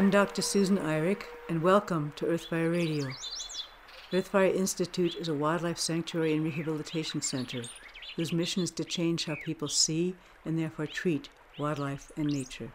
I'm Dr. Susan Eyrich, and welcome to Earthfire Radio. Earthfire Institute is a wildlife sanctuary and rehabilitation center whose mission is to change how people see and therefore treat wildlife and nature.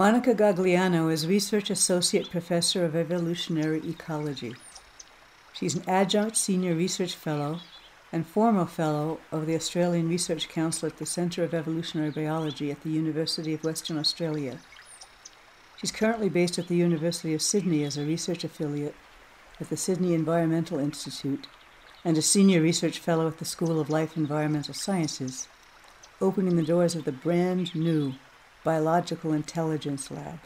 Monica Gagliano is Research Associate Professor of Evolutionary Ecology. She's an adjunct senior research fellow and former fellow of the Australian Research Council at the Centre of Evolutionary Biology at the University of Western Australia. She's currently based at the University of Sydney as a research affiliate at the Sydney Environmental Institute and a senior research fellow at the School of Life Environmental Sciences, opening the doors of the brand new Biological Intelligence Lab.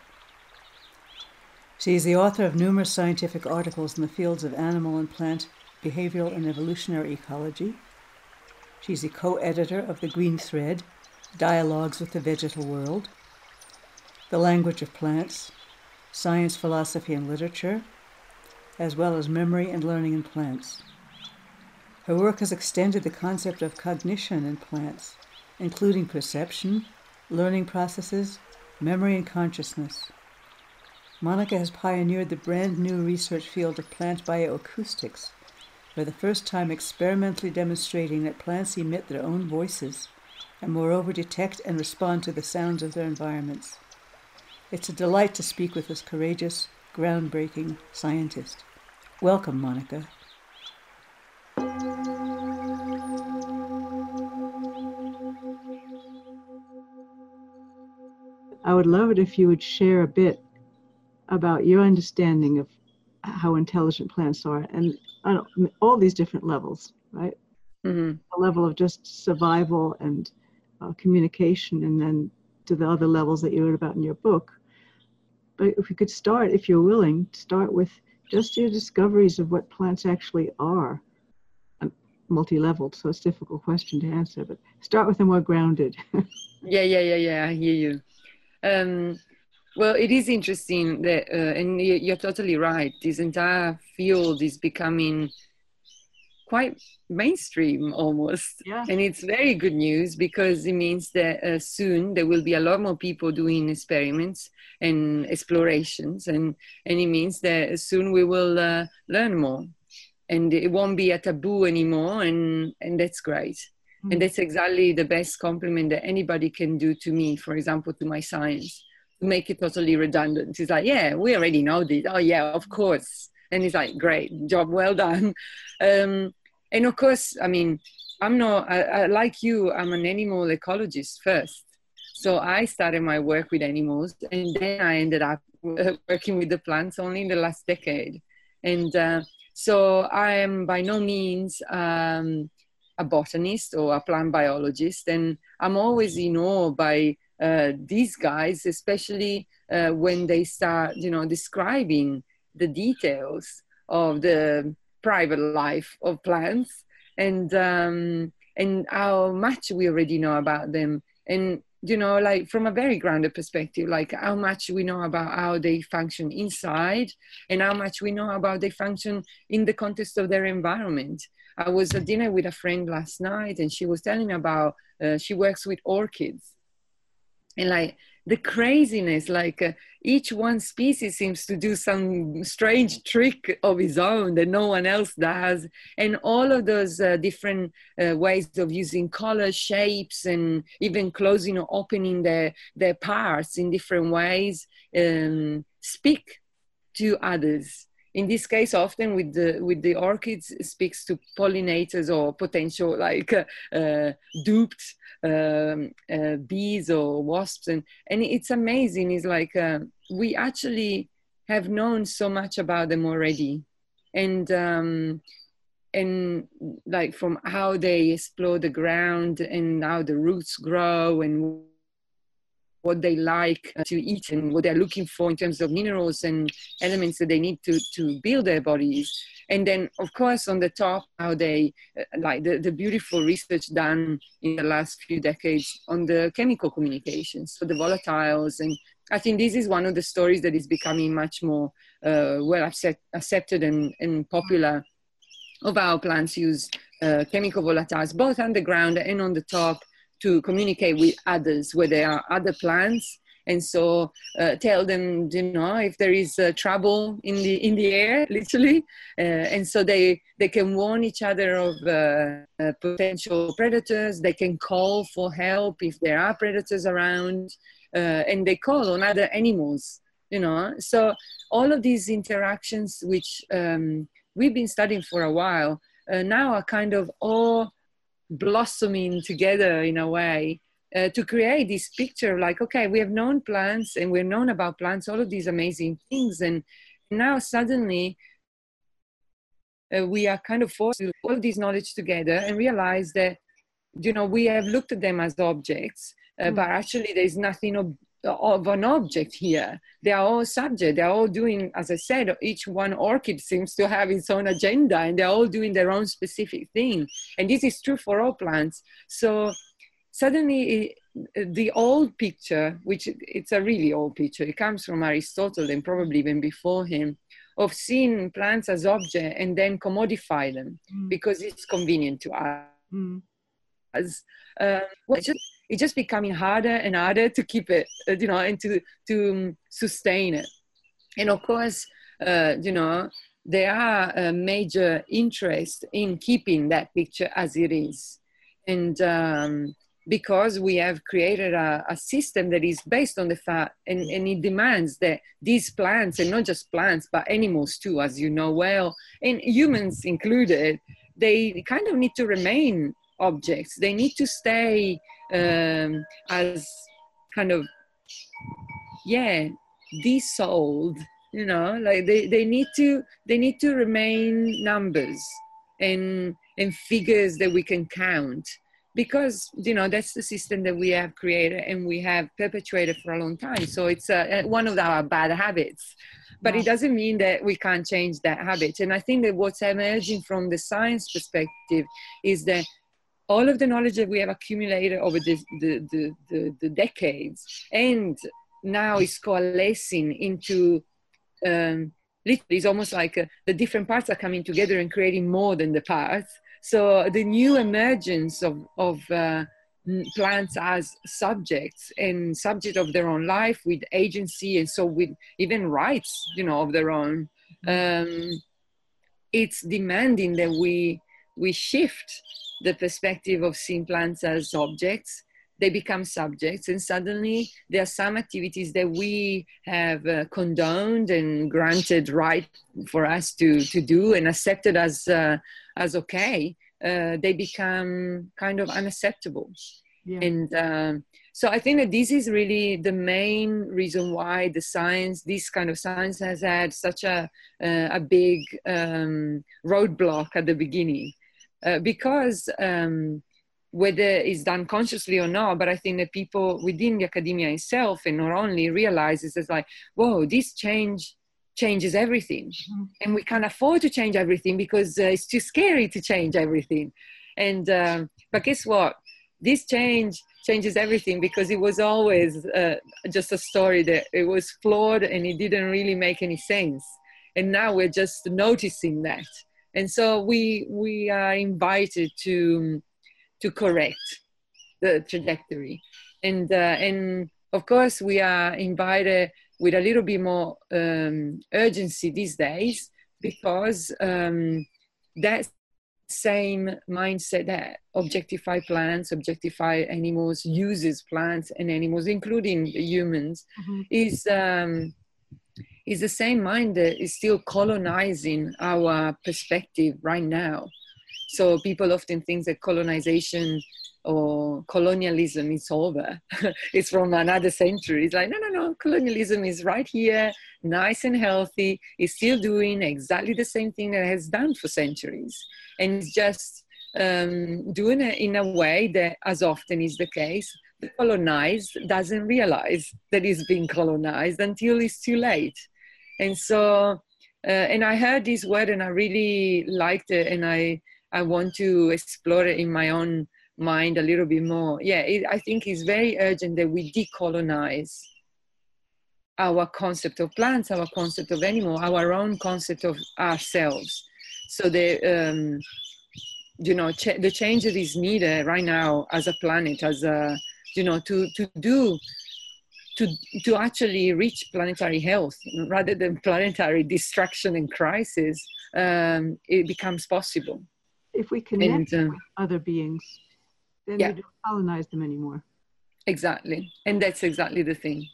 She is the author of numerous scientific articles in the fields of animal and plant behavioral and evolutionary ecology. She's the co editor of The Green Thread Dialogues with the Vegetal World, The Language of Plants, Science, Philosophy, and Literature, as well as Memory and Learning in Plants. Her work has extended the concept of cognition in plants, including perception, learning processes, memory, and consciousness. Monica has pioneered the brand new research field of plant bioacoustics, for the first time experimentally demonstrating that plants emit their own voices and, moreover, detect and respond to the sounds of their environments. It's a delight to speak with this courageous, groundbreaking scientist. Welcome, Monica. I would love it if you would share a bit about your understanding of how intelligent plants are and on all these different levels, right? Mm-hmm. The level of just survival and uh, communication, and then to the other levels that you wrote about in your book. But if we could start, if you're willing, start with just your discoveries of what plants actually are. Multi-leveled, so it's a difficult question to answer, but start with a more grounded. yeah, yeah, yeah, yeah. I hear you. Um, well, it is interesting that, uh, and you're totally right. This entire field is becoming quite mainstream almost, yeah. and it's very good news because it means that uh, soon there will be a lot more people doing experiments and explorations, and and it means that soon we will uh, learn more, and it won't be a taboo anymore, and and that's great. Mm. And that's exactly the best compliment that anybody can do to me, for example, to my science, to make it totally redundant. It's like, yeah, we already know this. Oh, yeah, of course. And it's like, great, job well done. Um, and of course, I mean, I'm not, I, I, like you, I'm an animal ecologist first. So I started my work with animals and then I ended up working with the plants only in the last decade. And uh, so I am by no means um, a botanist or a plant biologist, and I'm always in awe by uh, these guys, especially uh, when they start, you know, describing the details of the private life of plants and um, and how much we already know about them. And you know like from a very grounded perspective like how much we know about how they function inside and how much we know about they function in the context of their environment I was at dinner with a friend last night, and she was telling me about uh, she works with orchids, and like the craziness, like uh, each one species seems to do some strange trick of his own that no one else does, and all of those uh, different uh, ways of using color, shapes, and even closing or opening their their parts in different ways um, speak to others in this case often with the with the orchids speaks to pollinators or potential like uh, uh, duped um, uh, bees or wasps. And and it's amazing. It's like uh, we actually have known so much about them already. And um, and like from how they explore the ground and how the roots grow and what they like to eat and what they're looking for in terms of minerals and elements that they need to, to build their bodies. And then, of course, on the top, how they uh, like the, the beautiful research done in the last few decades on the chemical communications, so the volatiles. And I think this is one of the stories that is becoming much more uh, well accept, accepted and, and popular of how plants use uh, chemical volatiles, both underground and on the top to communicate with others where there are other plants and so uh, tell them you know if there is uh, trouble in the in the air literally. Uh, and so they they can warn each other of uh, uh, potential predators. They can call for help if there are predators around. Uh, and they call on other animals you know. So all of these interactions which um, we've been studying for a while now are kind of all blossoming together in a way uh, to create this picture like okay we have known plants and we've known about plants all of these amazing things and now suddenly uh, we are kind of forced to all this knowledge together and realize that you know we have looked at them as objects uh, mm. but actually there's nothing ob- of an object here. They are all subject. They're all doing, as I said, each one orchid seems to have its own agenda and they're all doing their own specific thing. And this is true for all plants. So suddenly the old picture, which it's a really old picture, it comes from Aristotle and probably even before him, of seeing plants as object and then commodify them mm. because it's convenient to us. Mm. Uh, well, just it's just becoming harder and harder to keep it, uh, you know, and to to um, sustain it. And of course, uh, you know, there are a major interest in keeping that picture as it is, and um, because we have created a, a, system that is based on the fact, and, and it demands that these plants, and not just plants, but animals too, as you know well, and humans included, they kind of need to remain objects. They need to stay um, as kind of yeah desold you know like they, they need to they need to remain numbers and and figures that we can count because you know that's the system that we have created and we have perpetuated for a long time. So it's uh, one of our bad habits but it doesn't mean that we can't change that habit. And i think that what's emerging from the science perspective is that all of the knowledge that we have accumulated over the, the, the, the, the decades and now is coalescing into um, literally it's almost like uh, the different parts are coming together and creating more than the parts. So the new emergence of, of uh, plants as subjects and subject of their own life with agency and so with even rights you know of their own um, it's demanding that we we shift the perspective of seeing plants as objects, they become subjects, and suddenly there are some activities that we have uh, condoned and granted right for us to, to do and accepted as, uh, as okay, uh, they become kind of unacceptable. Yeah. And um, so I think that this is really the main reason why the science, this kind of science, has had such a, uh, a big um, roadblock at the beginning uh, because um, whether it's done consciously or not, but I think that people within the academia itself and not only realizes it's like, whoa, this change changes everything. Mm-hmm. And we can't afford to change everything because uh, it's too scary to change everything. And, um, but guess what? This change changes everything because it was always uh, just a story that it was flawed and it didn't really make any sense. And now we're just noticing that and so we we are invited to to correct the trajectory and uh, and of course we are invited with a little bit more um, urgency these days because um, that same mindset that objectify plants objectify animals uses plants and animals including humans mm-hmm. is um, is the same mind that is still colonizing our perspective right now. So people often think that colonization or colonialism is over. it's from another century. It's like, no, no, no, colonialism is right here, nice and healthy. It's still doing exactly the same thing that it has done for centuries. And it's just um, doing it in a way that, as often is the case, the colonized doesn't realize that he's being colonized until it's too late. And so, uh, and I heard this word and I really liked it, and I I want to explore it in my own mind a little bit more. Yeah, it, I think it's very urgent that we decolonize our concept of plants, our concept of animal, our own concept of ourselves. So the um, you know ch- the change that is needed right now as a planet, as a you know to to do to to actually reach planetary health rather than planetary destruction and crisis, um, it becomes possible. If we connect and, uh, with other beings, then yeah. we don't colonize them anymore. Exactly, and that's exactly the thing.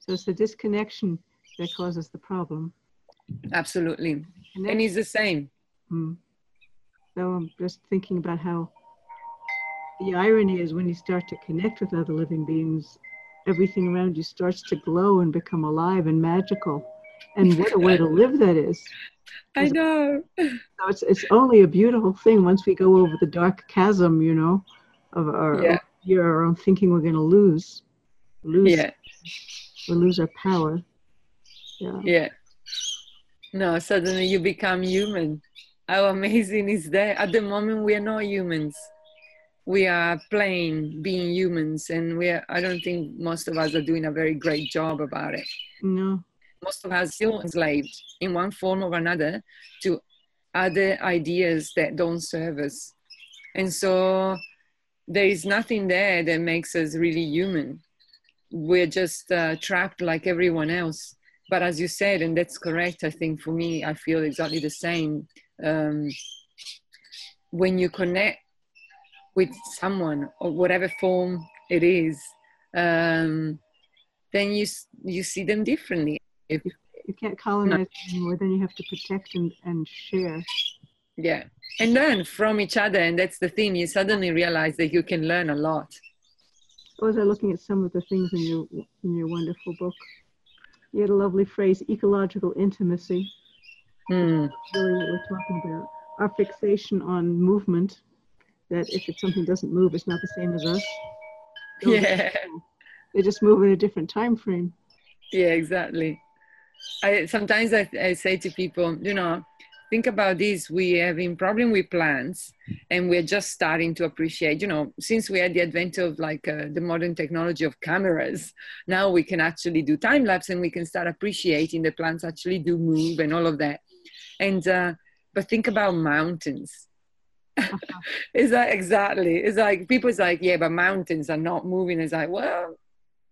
So it's the disconnection that causes the problem. Absolutely. Connection. And it's the same. Hmm. So I'm just thinking about how the irony is when you start to connect with other living beings, everything around you starts to glow and become alive and magical. And what a way to live that is. I know. So it's, it's only a beautiful thing once we go over the dark chasm, you know, of our, yeah. our own thinking we're going to lose. Lose. Yeah we lose our power. Yeah. Yeah. No, suddenly you become human. How amazing is that? At the moment, we are not humans. We are plain being humans, and we are, I don't think most of us are doing a very great job about it. No. Most of us still enslaved in one form or another to other ideas that don't serve us. And so there is nothing there that makes us really human we're just uh, trapped like everyone else. But as you said, and that's correct, I think for me, I feel exactly the same. Um, when you connect with someone or whatever form it is, um, then you you see them differently. If you can't colonize no. anymore, then you have to protect and, and share. Yeah, and learn from each other, and that's the thing. You suddenly realize that you can learn a lot I was looking at some of the things in your in your wonderful book? You had a lovely phrase, ecological intimacy. Mm. Really, what we're talking about. Our fixation on movement. That if it's something doesn't move, it's not the same as us. yeah. They just move in a different time frame. Yeah, exactly. I sometimes I, I say to people, you know, think about this we have having problem with plants and we're just starting to appreciate you know since we had the advent of like uh, the modern technology of cameras now we can actually do time lapse and we can start appreciating the plants actually do move and all of that and uh, but think about mountains is that exactly. It's like people's like yeah but mountains are not moving. It's like well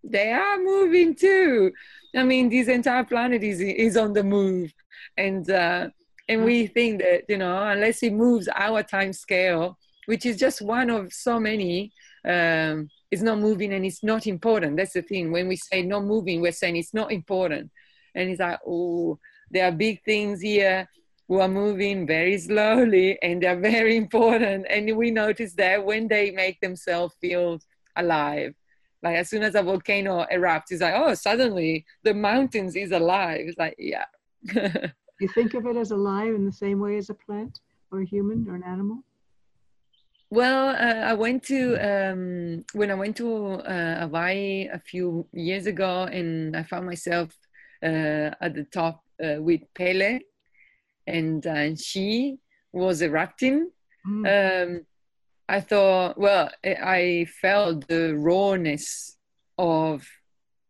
they are moving too. I mean this entire planet is is on the move. And uh, and we think that you know unless it moves our time scale which is just one of so many um, it's not moving and it's not important. That's the thing. When we say not moving we're saying it's not important. And it's like oh there are big things here who are moving very slowly and they're very important. And we notice that when they make themselves feel alive like as soon as a volcano erupts it's like oh suddenly the mountains is alive. It's like yeah. You think of it as alive in the same way as a plant or a human or an animal? Well, uh, I went to um, when I went to uh, Hawaii a few years ago, and I found myself uh, at the top uh, with Pele, and uh, she was erupting. Mm. Um, I thought, well, I felt the rawness of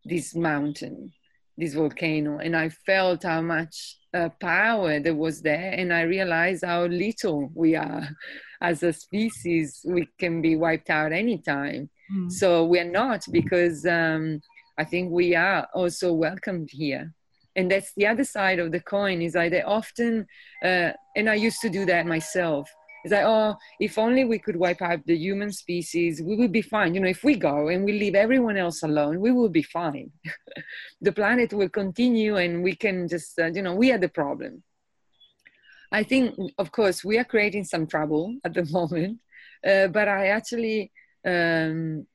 this mountain, this volcano, and I felt how much uh, power that was there and i realized how little we are as a species we can be wiped out anytime mm. so we're not because um, i think we are also welcomed here and that's the other side of the coin is that they often uh, and i used to do that myself it's like, oh, if only we could wipe out the human species, we would be fine. You know, if we go and we leave everyone else alone, we will be fine. the planet will continue and we can just, uh, you know, we are the problem. I think, of course, we are creating some trouble at the moment, uh, but I actually, um,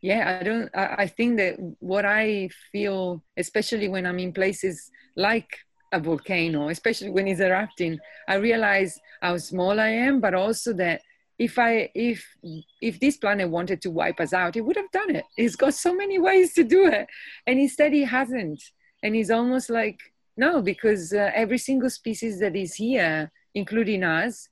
yeah, I don't, I, think that what I feel, especially when I'm in places like a volcano, especially when it's erupting, I realize how small I am, but also that if I if if this planet wanted to wipe us out, it would have done it. it's got so many ways to do it, and instead he hasn't. And he's almost like no, because uh, every single species that is here, including us,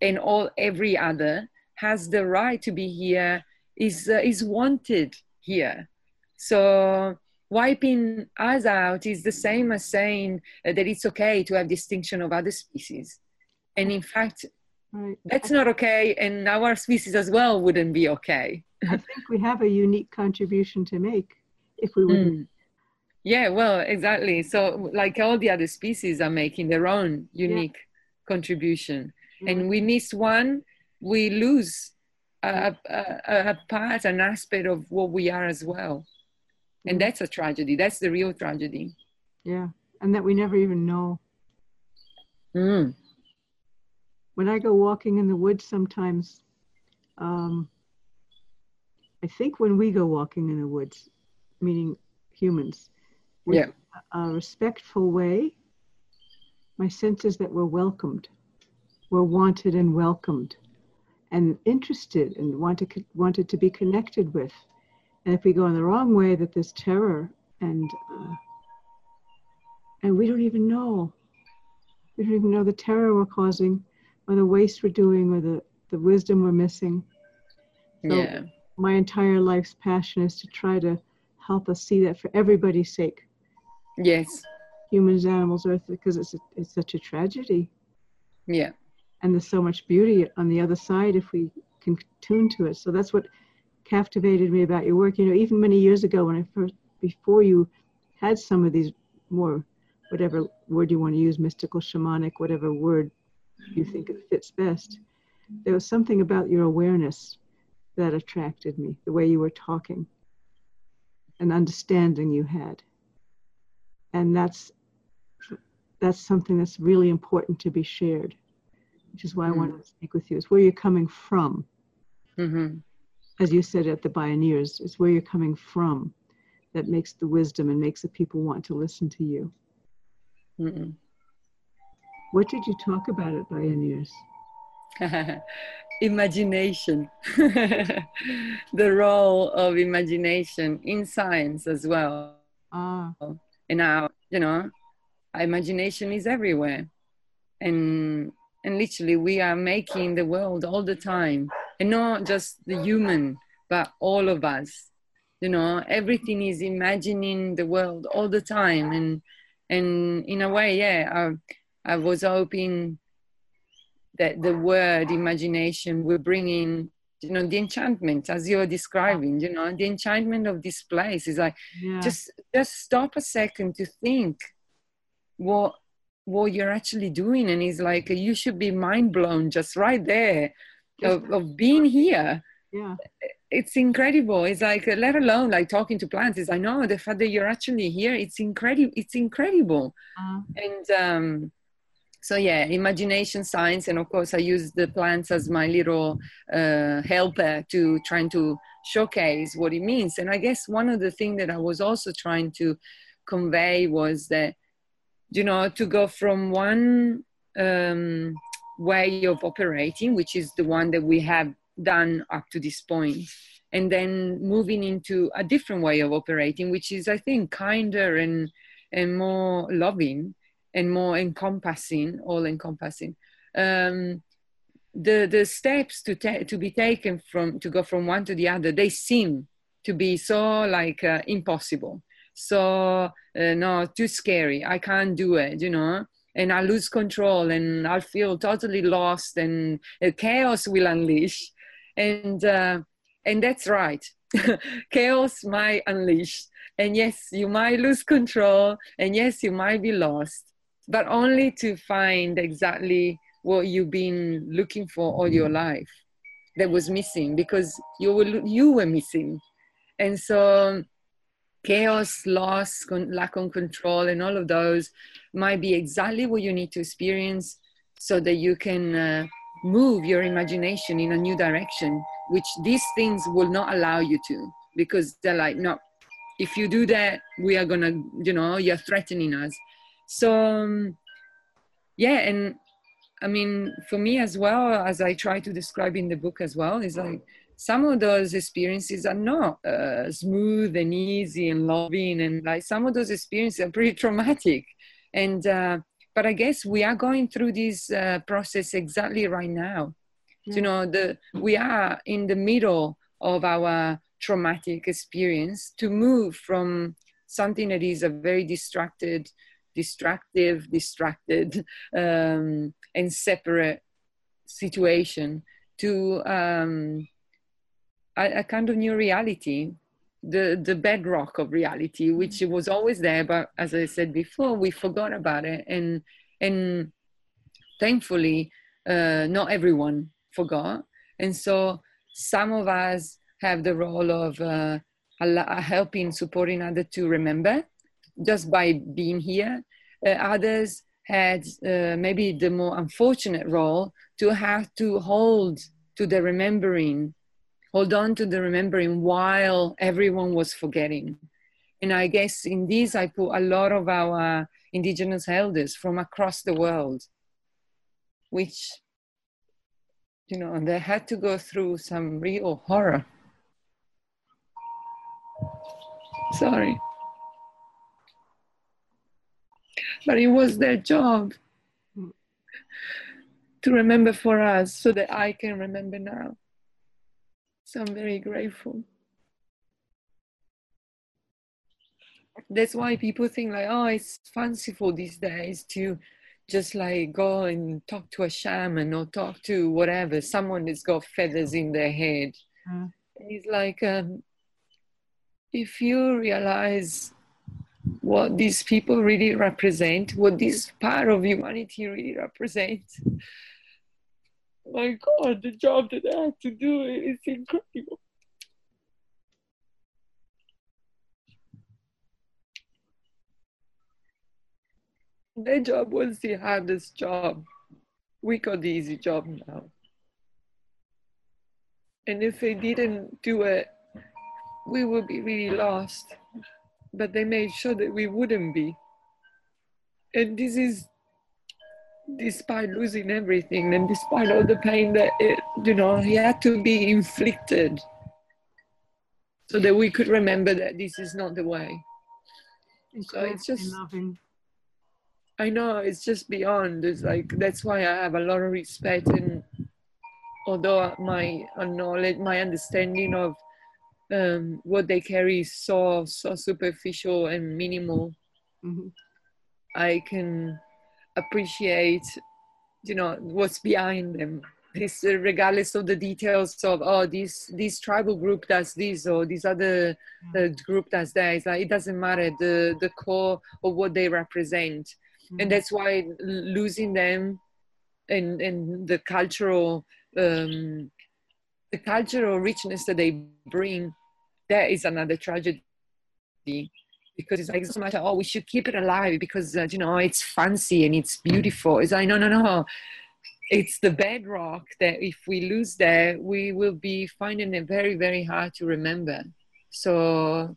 and all every other, has the right to be here. Is uh, is wanted here. So wiping us out is the same as saying uh, that it's okay to have distinction of other species, and in fact Right. That's not okay, and our species as well wouldn't be okay. I think we have a unique contribution to make if we wouldn't. Mm. Yeah, well, exactly. So, like all the other species are making their own unique yeah. contribution, yeah. and we miss one, we lose a, a, a, part, an aspect of what we are as well, and that's a tragedy. That's the real tragedy. Yeah, and that we never even know. Mm when I go walking in the woods sometimes, um, I think when we go walking in the woods, meaning humans, with yeah. a respectful way, my sense is that we're welcomed, we're wanted and welcomed, and interested and wanted wanted to be connected with. And if we go in the wrong way, that there's terror and uh, and we don't even know. We don't even know the terror we're causing or the waste we're doing or the, the wisdom we're missing. So yeah. my entire life's passion is to try to help us see that for everybody's sake. Yes. Humans, animals, earth, because it's a, it's such a tragedy. Yeah. And there's so much beauty on the other side if we can tune to it. So that's what captivated me about your work. You know, even many years ago when I first, before you had some of these more, whatever word you want to use, mystical, shamanic, whatever word you think it fits best. There was something about your awareness that attracted me, the way you were talking, an understanding you had. And that's that's something that's really important to be shared, which is why mm-hmm. I wanted to speak with you. It's where you're coming from. Mm-hmm. As you said at the Pioneers, it's where you're coming from that makes the wisdom and makes the people want to listen to you. Mm-hmm. What did you talk about at Pioneers? imagination, the role of imagination in science as well. Ah. And now, you know, imagination is everywhere. And and literally we are making the world all the time. And not just the human, but all of us. You know, everything is imagining the world all the time. And and in a way, yeah, uh, I was hoping that the word imagination will bring in, you know, the enchantment as you're describing, you know, the enchantment of this place is like, yeah. just, just stop a second to think what, what you're actually doing. And it's like, you should be mind blown just right there of, of being here. Yeah. It's incredible. It's like, let alone like talking to plants is I know the fact that you're actually here. It's incredible. It's incredible. Uh-huh. And, um, so yeah imagination science and of course i use the plants as my little uh, helper to trying to showcase what it means and i guess one of the things that i was also trying to convey was that you know to go from one um, way of operating which is the one that we have done up to this point and then moving into a different way of operating which is i think kinder and and more loving and more encompassing, all encompassing. Um, the the steps to ta- to be taken from to go from one to the other, they seem to be so like uh, impossible, so uh, no, too scary. I can't do it, you know. And I lose control, and I'll feel totally lost, and uh, chaos will unleash, and uh, and that's right. chaos might unleash, and yes, you might lose control, and yes, you might be lost but only to find exactly what you've been looking for all your life that was missing because you were you were missing and so chaos loss con- lack of control and all of those might be exactly what you need to experience so that you can uh, move your imagination in a new direction which these things will not allow you to because they're like no if you do that we are gonna you know you're threatening us. So um, yeah and I mean, for me as well, as I try to describe in the book as well, is like some of those experiences are not uh, smooth and easy and loving, and like some of those experiences are pretty traumatic. And uh, but I guess we are going through this uh, process exactly right now. Yeah. You know, the we are in the middle of our traumatic experience to move from something that is a very distracted, distractive, distracted, um, and separate situation to um, a, a, kind of new reality, the the bedrock of reality, which was always there, but as I said before, we forgot about it, and and thankfully, uh, not everyone forgot, and so some of us have the role of uh, helping, supporting others to remember just by being here. Uh, others had uh, maybe the more unfortunate role to have to hold to the remembering, hold on to the remembering while everyone was forgetting. And I guess in this, I put a lot of our indigenous elders from across the world, which, you know, they had to go through some real horror Sorry. But it was their job to remember for us so that I can remember now. So I'm very grateful. That's why people think like, oh, it's fanciful these days to just like go and talk to a shaman or talk to whatever, someone that's got feathers in their head. Mm. It's like, um, if you realize what these people really represent, what this part of humanity really represents, my God, the job that I have to do is incredible. Their job was the hardest job. We got the easy job now. And if they didn't do it we would be really lost. But they made sure that we wouldn't be. And this is despite losing everything and despite all the pain that it, you know, he had to be inflicted so that we could remember that this is not the way. So it's just loving. I know it's just beyond. It's like that's why I have a lot of respect and although my knowledge, my understanding of um, what they carry is so so superficial and minimal mm-hmm. i can appreciate you know what's behind them. This uh, regardless of the details of oh this this tribal group does this or this other uh, group does that. It's like, it doesn't matter. The the core of what they represent. Mm-hmm. and that's why losing them and and the cultural um, the cultural richness that they bring, that is another tragedy because it's like so much oh we should keep it alive because uh, you know it's fancy and it's beautiful. It's like no no no. It's the bedrock that if we lose that we will be finding it very very hard to remember. So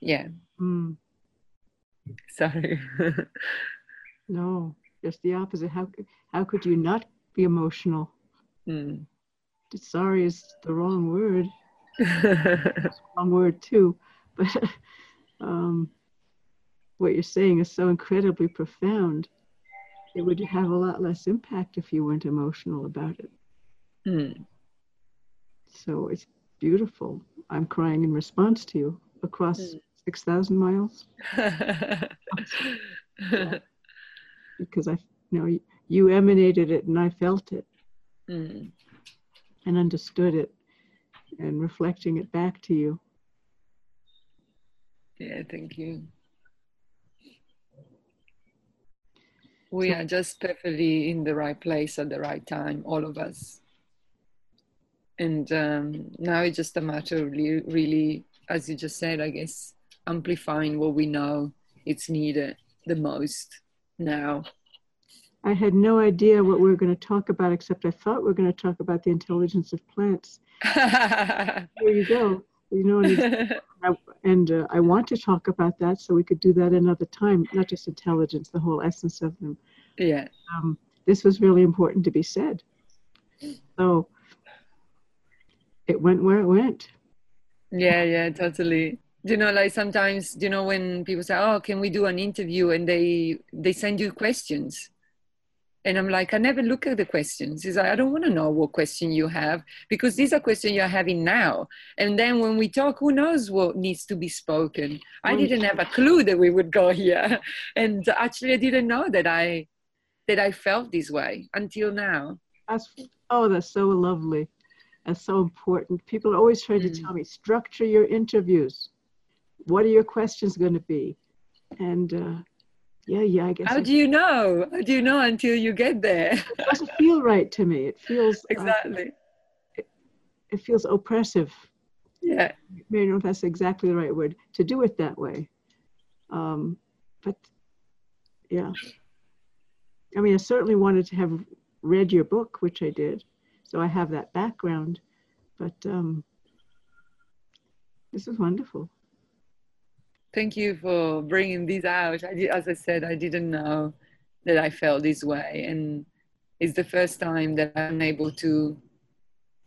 yeah. Mm. sorry. No just the opposite. How how could you not be emotional? Mm sorry is the wrong word. wrong word too, but um, what you're saying is so incredibly profound. It would have a lot less impact if you weren't emotional about it. Hmm. So it's beautiful. I'm crying in response to you across hmm. 6,000 miles. because I you know you, emanated it and I felt it. Hmm and understood it and reflecting it back to you. Yeah, thank you. We are just perfectly in the right place at the right time, all of us. And um, now it's just a matter of really, really, as you just said, I guess, amplifying what we know it's needed the most now. I had no idea what we were going to talk about, except I thought we were going to talk about the intelligence of plants. there you go. You know, and, I, and uh, I want to talk about that, so we could do that another time. Not just intelligence, the whole essence of them. Yeah. Um, this was really important to be said. So it went where it went. Yeah, yeah, totally. You know, like sometimes, you know, when people say, "Oh, can we do an interview?" and they they send you questions, and I'm like, I never look at the questions. It's like, I don't want to know what question you have because these are questions you're having now. And then when we talk, who knows what needs to be spoken? I didn't have a clue that we would go here. And actually, I didn't know that I that I felt this way until now. That's, oh, that's so lovely. That's so important. People are always try to mm. tell me, structure your interviews. What are your questions going to be? And uh, yeah, yeah, I guess. How do you know? How do you know until you get there? it doesn't feel right to me. It feels uh, exactly. Uh, it, it, feels oppressive. Yeah. Maybe know if that's exactly the right word to do it that way. Um, but yeah, I mean, I certainly wanted to have read your book, which I did, so I have that background. But um, this is wonderful thank you for bringing this out. I did, as I said, I didn't know that I felt this way, and it's the first time that I'm able to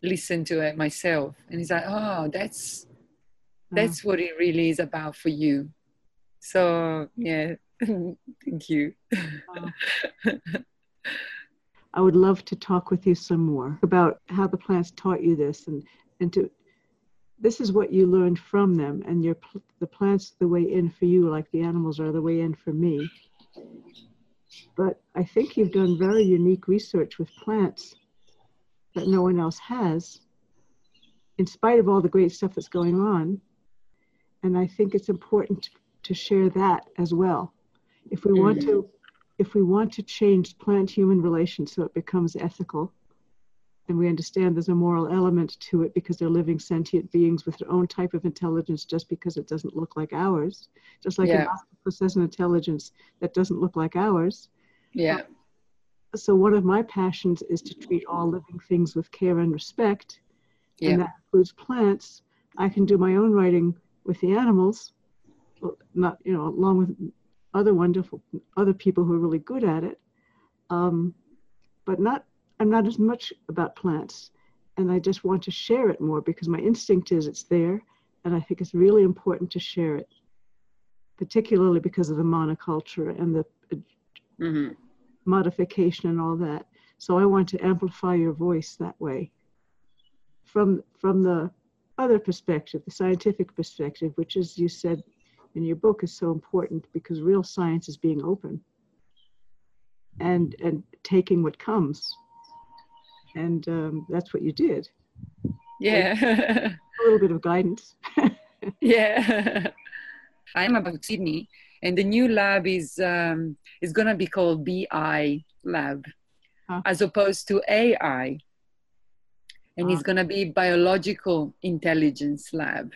listen to it myself. And it's like, oh, that's hmm. that's what it really is about for you. So yeah, thank you. I would love to talk with you some more about how the plants taught you this and, and to this is what you learned from them and your the plants the way in for you like the animals are the way in for me. But i think you've done very unique research with plants that no one else has in spite of all the great stuff that's going on. And i think it's important to share that as well. If we want to if we want to change plant human relations so it becomes ethical and we understand there's a moral element to it because they're living sentient beings with their own type of intelligence just because it doesn't look like ours. Just like yeah. an octopus has an intelligence that doesn't look like ours. Yeah. So one of my passions is to treat all living things with care and respect yeah. and that includes plants. I can do my own writing with the animals not you know along with other wonderful other people who are really good at it. Um, but not I'm not as much about plants, and I just want to share it more because my instinct is it's there, and I think it's really important to share it, particularly because of the monoculture and the mm-hmm. modification and all that. So I want to amplify your voice that way. From from the other perspective, the scientific perspective, which, as you said in your book, is so important because real science is being open and and taking what comes and um, that's what you did. Yeah. a little bit of guidance. yeah. I'm about Sydney, and the new lab is um, is gonna be called BI Lab, huh. as opposed to AI, and huh. it's gonna be Biological Intelligence Lab.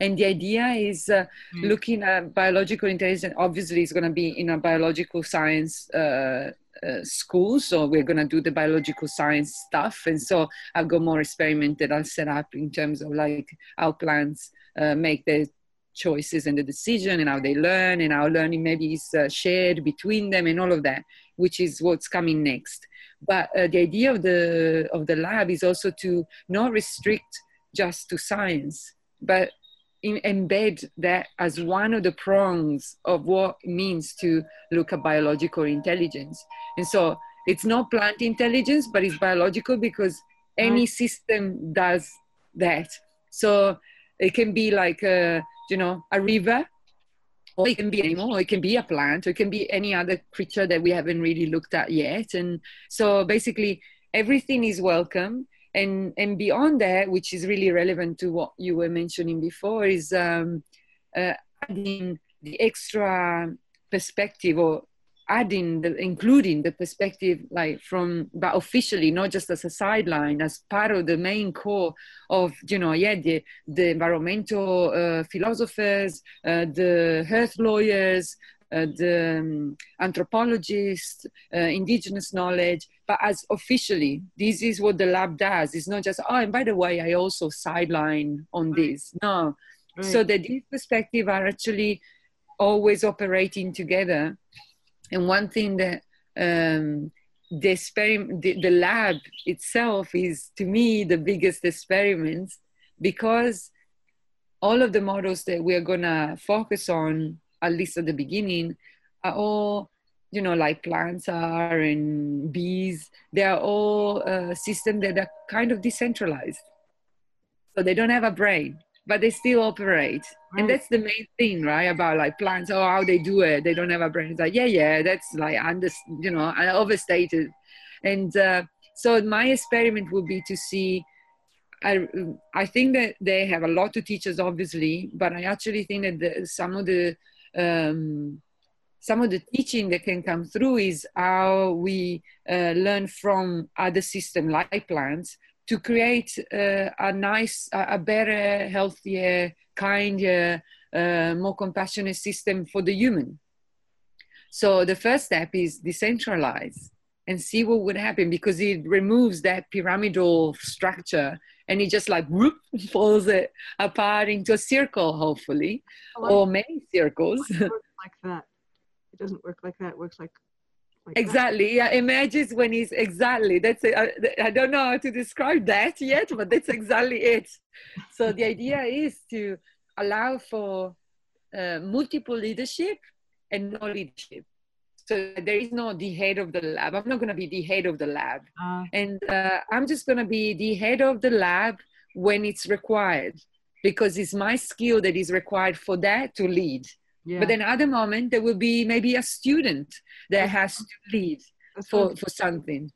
And the idea is uh, mm. looking at biological intelligence. Obviously, it's going to be in a biological science uh, uh, school so we're going to do the biological science stuff. And so i've got more experiment that i'll set up in terms of like how plants uh, make their choices and the decision and how they learn and how learning maybe is uh, shared between them and all of that which is what's coming next. But uh, the idea of the of the lab is also to not restrict just to science but in, embed that as one of the prongs of what it means to look at biological intelligence. And so it's not plant intelligence, but it's biological because any system does that. So it can be like a, you know, a river, or it can be animal, or it can be a plant, or it can be any other creature that we haven't really looked at yet. And so basically everything is welcome and and beyond that which is really relevant to what you were mentioning before is um, uh, adding the extra perspective or adding the including the perspective like from but officially not just as a sideline as part of the main core of you know yeah the the environmental uh, philosophers uh, the earth lawyers uh, the um, anthropologists, uh, indigenous knowledge, but as officially, this is what the lab does. It's not just, oh, and by the way, I also sideline on this. No. Right. So that these perspectives are actually always operating together. And one thing that um, the experiment, the, the lab itself is to me the biggest experiment because all of the models that we're gonna focus on, at least at the beginning, are all you know like plants are and bees. They are all uh, systems that are kind of decentralized, so they don't have a brain but they still operate. Right. And that's the main thing, right? About like plants, oh, how they do it. They don't have a brain. It's like, yeah, yeah, that's like under, you know, I overstated. And uh, so my experiment would be to see. I, I think that they have a lot to teach us, obviously, but I actually think that the, some of the um, some of the teaching that can come through is how we uh, learn from other systems like plants to create uh, a nice, a better, healthier, kinder, uh, more compassionate system for the human. So the first step is decentralize and see what would happen because it removes that pyramidal structure and it just like whoop, falls it apart into a circle, hopefully, or many circles. like that. It doesn't work like that. It works like like exactly. That. Yeah, images when he's exactly. That's it. I, I don't know how to describe that yet, but that's exactly it. So the idea is to allow for uh, multiple leadership and no leadership. So there is no the head of the lab. I'm not going to be the head of the lab, uh, and uh, I'm just going to be the head of the lab when it's required, because it's my skill that is required for that to lead. Yeah. But then other moment there will be maybe a student that has to lead for, for something.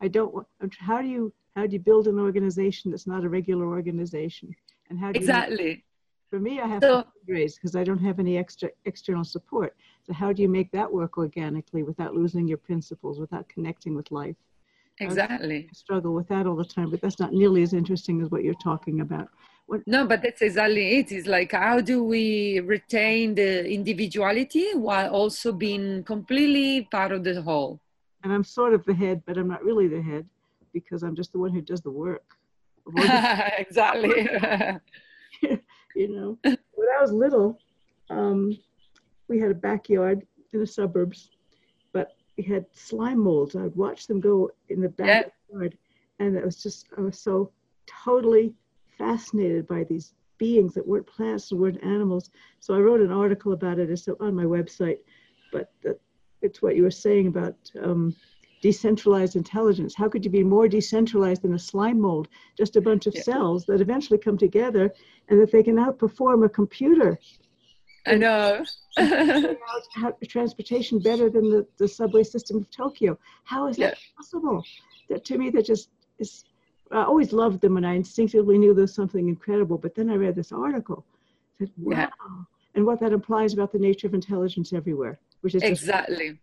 I don't. How do you how do you build an organization that's not a regular organization? And how do exactly? You, for me, I have so, to fundraise because I don't have any extra external support. So how do you make that work organically without losing your principles, without connecting with life? Exactly. I struggle with that all the time, but that's not nearly as interesting as what you're talking about. No, but that's exactly it. It's like how do we retain the individuality while also being completely part of the whole? And I'm sort of the head, but I'm not really the head because I'm just the one who does the work. exactly. you know, when I was little, um, we had a backyard in the suburbs, but we had slime molds. I'd watch them go in the backyard, and it was just I was so totally fascinated by these beings that weren't plants and weren't animals. So I wrote an article about it. It's on my website, but the, it's what you were saying about um, decentralized intelligence. How could you be more decentralized than a slime mold? Just a bunch of yeah. cells that eventually come together and that they can outperform a computer. I know. transportation better than the, the subway system of Tokyo. How is yeah. that possible? That to me, that just is I always loved them and I instinctively knew there was something incredible. But then I read this article, said, wow. Yeah. And what that implies about the nature of intelligence everywhere, which is exactly.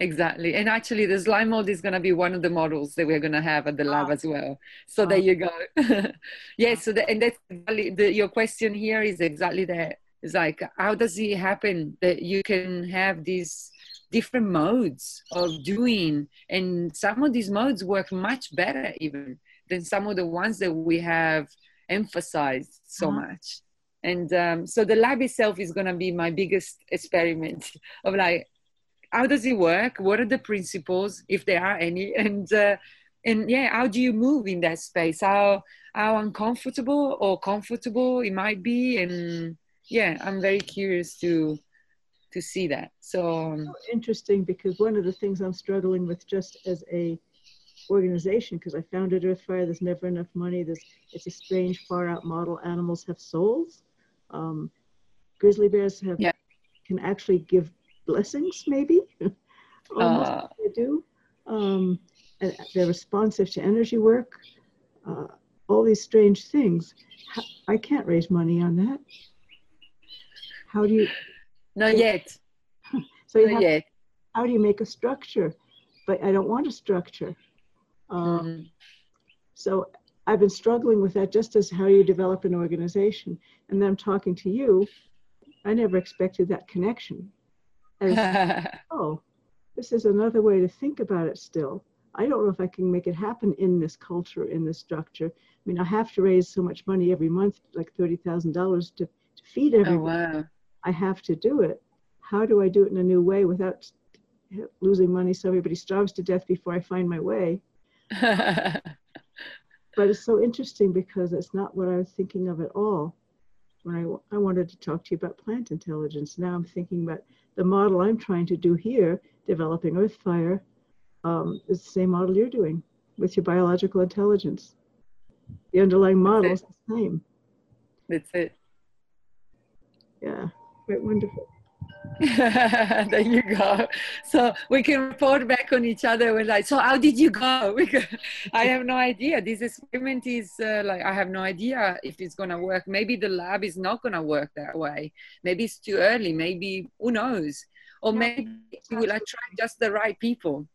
Exactly. And actually, the slime mold is going to be one of the models that we're going to have at the lab oh. as well. So oh. there you go. yes. So the, and that's the, your question here is exactly that. It's like, how does it happen that you can have these different modes of doing? And some of these modes work much better even than some of the ones that we have emphasized so uh-huh. much. And um, so the lab itself is going to be my biggest experiment of like, how does it work? What are the principles, if there are any? And uh, and yeah, how do you move in that space? How how uncomfortable or comfortable it might be? And yeah, I'm very curious to to see that. So, um, so interesting because one of the things I'm struggling with just as a organization because I founded Earthfire. There's never enough money. There's it's a strange, far out model. Animals have souls. Um, grizzly bears have yeah. can actually give blessings, maybe. Almost uh. they do. Um, and they're responsive to energy work. Uh, all these strange things. I can't raise money on that. How do you? Not yet. so Not have, yet. How do you make a structure? But I don't want a structure. Um, mm-hmm. So I've been struggling with that just as how you develop an organization. And then I'm talking to you. I never expected that connection. As, oh, this is another way to think about it still. I don't know if I can make it happen in this culture, in this structure. I mean, I have to raise so much money every month, like $30,000 to, to feed everyone. Oh, wow. I have to do it. How do I do it in a new way without losing money so everybody starves to death before I find my way. but it's so interesting because it's not what I was thinking of at all when I, I wanted to talk to you about plant intelligence. Now I'm thinking about the model I'm trying to do here, developing Earthfire, um, is the same model you're doing with your biological intelligence. The underlying model is the same. That's it. Yeah, quite wonderful. there you go. So we can report back on each other. We're like, so how did you go? I have no idea. This experiment is uh, like, I have no idea if it's going to work. Maybe the lab is not going to work that way. Maybe it's too early. Maybe, who knows? Or maybe we'll attract just the right people.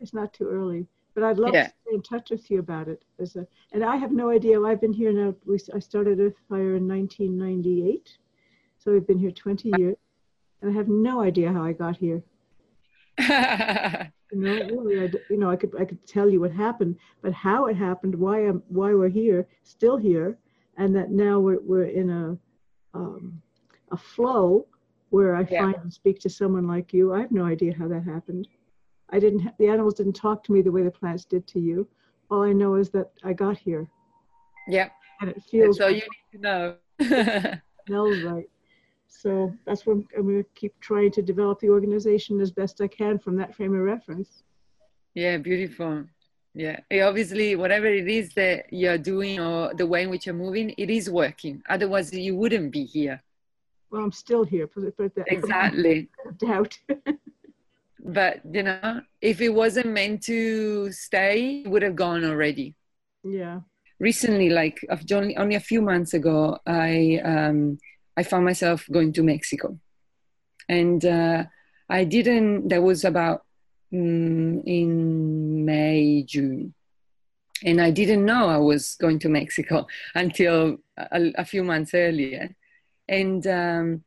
It's not too early. But I'd love yeah. to stay in touch with you about it. As a, and I have no idea. I've been here now. We, I started Earthfire in 1998. So we've been here 20 years and I have no idea how I got here. you know, really, I, you know, I could I could tell you what happened, but how it happened, why I'm why we're here, still here, and that now we're we're in a um, a flow where I yeah. finally speak to someone like you. I have no idea how that happened. I didn't. Ha- the animals didn't talk to me the way the plants did to you. All I know is that I got here. Yeah. And it feels. So you need to know. smells right. So that's what I'm, going to keep trying to develop the organization as best I can from that frame of reference. Yeah, beautiful. Yeah, obviously, whatever it is that you're doing or the way in which you're moving, it is working. Otherwise, you wouldn't be here. Well, I'm still here. Put, that exactly. Doubt. but you know, if it wasn't meant to stay, it would have gone already. Yeah. Recently, like only only a few months ago, I um, I found myself going to Mexico. And uh, I didn't, that was about mm, in May, June. And I didn't know I was going to Mexico until a, a few months earlier. And um,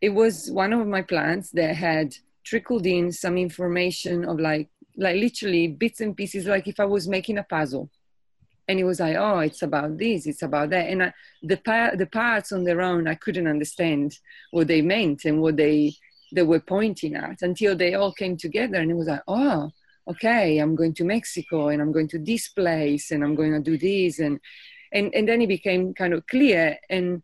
it was one of my plans that had trickled in some information of like, like literally bits and pieces, like if I was making a puzzle and it was like oh it's about this it's about that. And I, the pa- the parts on their own i couldn't understand what they meant and what they they were pointing at until they all came together and it was like oh okay i'm going to mexico and i'm going to this place and i'm going to do this. And and and then it became kind of clear and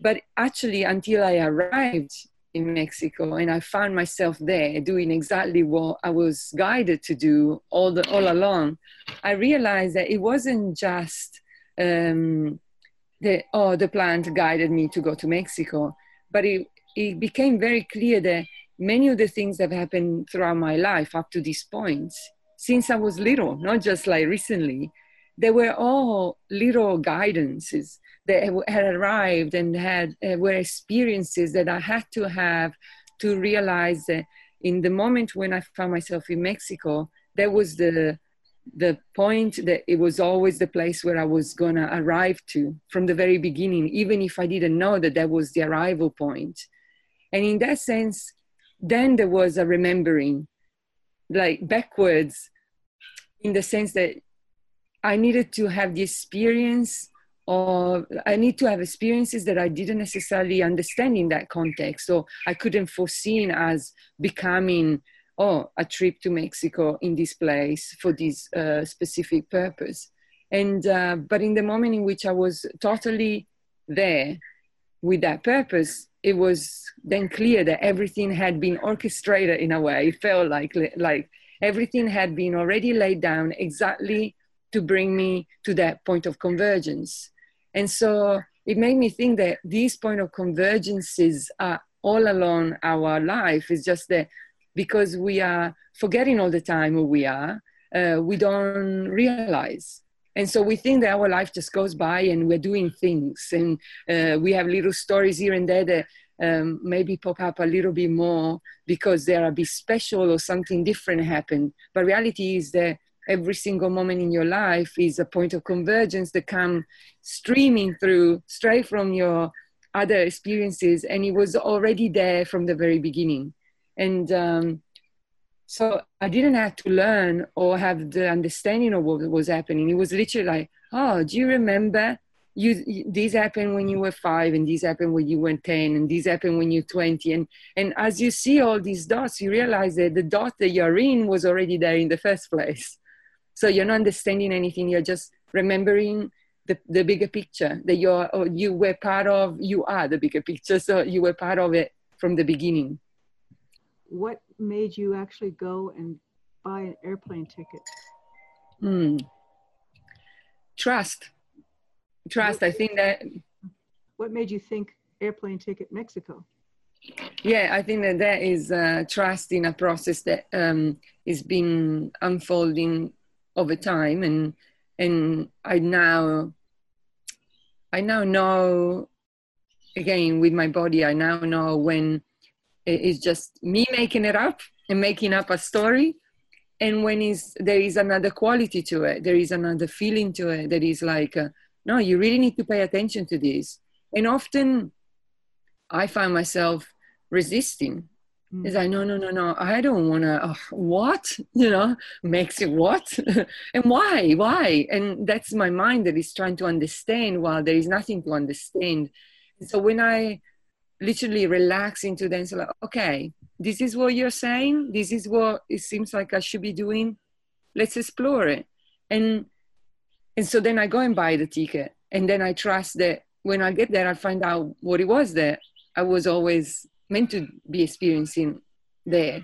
but actually until i arrived in Mexico, and I found myself there doing exactly what I was guided to do all the all along. I realized that it wasn't just um, the oh the plant guided me to go to Mexico, but it it became very clear that many of the things that have happened throughout my life up to this point, since I was little, not just like recently, they were all little guidances that had arrived and had uh, were experiences that I had to have to realize that in the moment when I found myself in Mexico, that was the the point that it was always the place where I was gonna arrive to from the very beginning, even if I didn't know that that was the arrival point. And in that sense, then there was a remembering, like backwards, in the sense that I needed to have the experience or I need to have experiences that I didn't necessarily understand in that context. or I couldn't foresee as becoming, oh, a trip to Mexico in this place for this uh, specific purpose. And, uh, but in the moment in which I was totally there with that purpose, it was then clear that everything had been orchestrated in a way. It felt like, like everything had been already laid down exactly to bring me to that point of convergence and so it made me think that these point of convergences are all along our life. It's just that because we are forgetting all the time who we are, uh, we don't realize. And so we think that our life just goes by and we're doing things and uh, we have little stories here and there that um, maybe pop up a little bit more because they're a bit special or something different happened. But reality is that every single moment in your life is a point of convergence that come streaming through straight from your other experiences and it was already there from the very beginning. And um, so i didn't have to learn or have the understanding of what was happening. It was literally like oh do you remember? You this happened when you were five and this happened when you were 10 and this happened when you're 20 and and as you see all these dots you realize that the dot that you're in was already there in the first place so you're not understanding anything you're just remembering the, the bigger picture that you're or you were part of you are the bigger picture so you were part of it from the beginning what made you actually go and buy an airplane ticket hmm. trust trust. I think that. What made you think airplane ticket Mexico? Yeah, I think that that is uh, trust in a process that um, is been unfolding over time, and and I now I now know again with my body. I now know when it's just me making it up and making up a story, and when is there is another quality to it. There is another feeling to it that is like. Uh, no, you really need to pay attention to this. And often I find myself resisting. Mm. It's like, no, no, no, no, I don't want to, oh, what? You know, makes it what? and why? Why? And that's my mind that is trying to understand while there is nothing to understand. so when I literally relax into that, so like, okay, this is what you're saying. This is what it seems like I should be doing. Let's explore it. And and so then I go and buy the ticket. And then I trust that when I get there, I find out what it was that I was always meant to be experiencing there.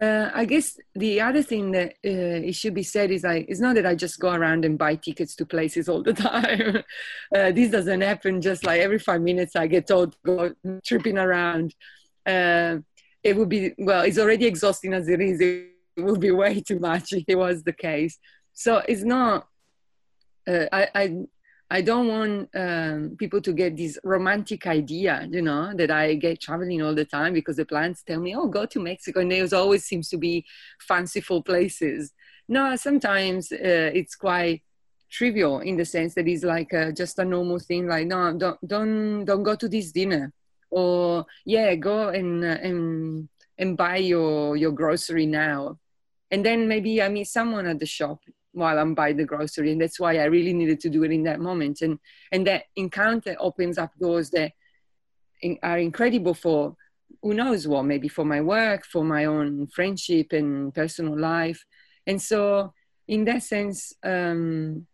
Uh, I guess the other thing that uh, it should be said is like it's not that I just go around and buy tickets to places all the time. uh, this doesn't happen just like every five minutes I get told to go tripping around. Uh, it would be well, it's already exhausting as it is. It would be way too much if it was the case. So it's not uh, I, I I don't want um, people to get this romantic idea, you know, that I get traveling all the time because the plants tell me, oh, go to Mexico. And there always seems to be fanciful places. No, sometimes uh, it's quite trivial in the sense that it's like uh, just a normal thing. Like, no, don't, don't, don't go to this dinner. Or, yeah, go and, uh, and, and buy your, your grocery now. And then maybe I meet someone at the shop while I'm buying the grocery. And that's why I really needed to do it in that moment. And, and that encounter opens up doors that are incredible for who knows what, maybe for my work, for my own friendship and personal life. And so, in that sense, um,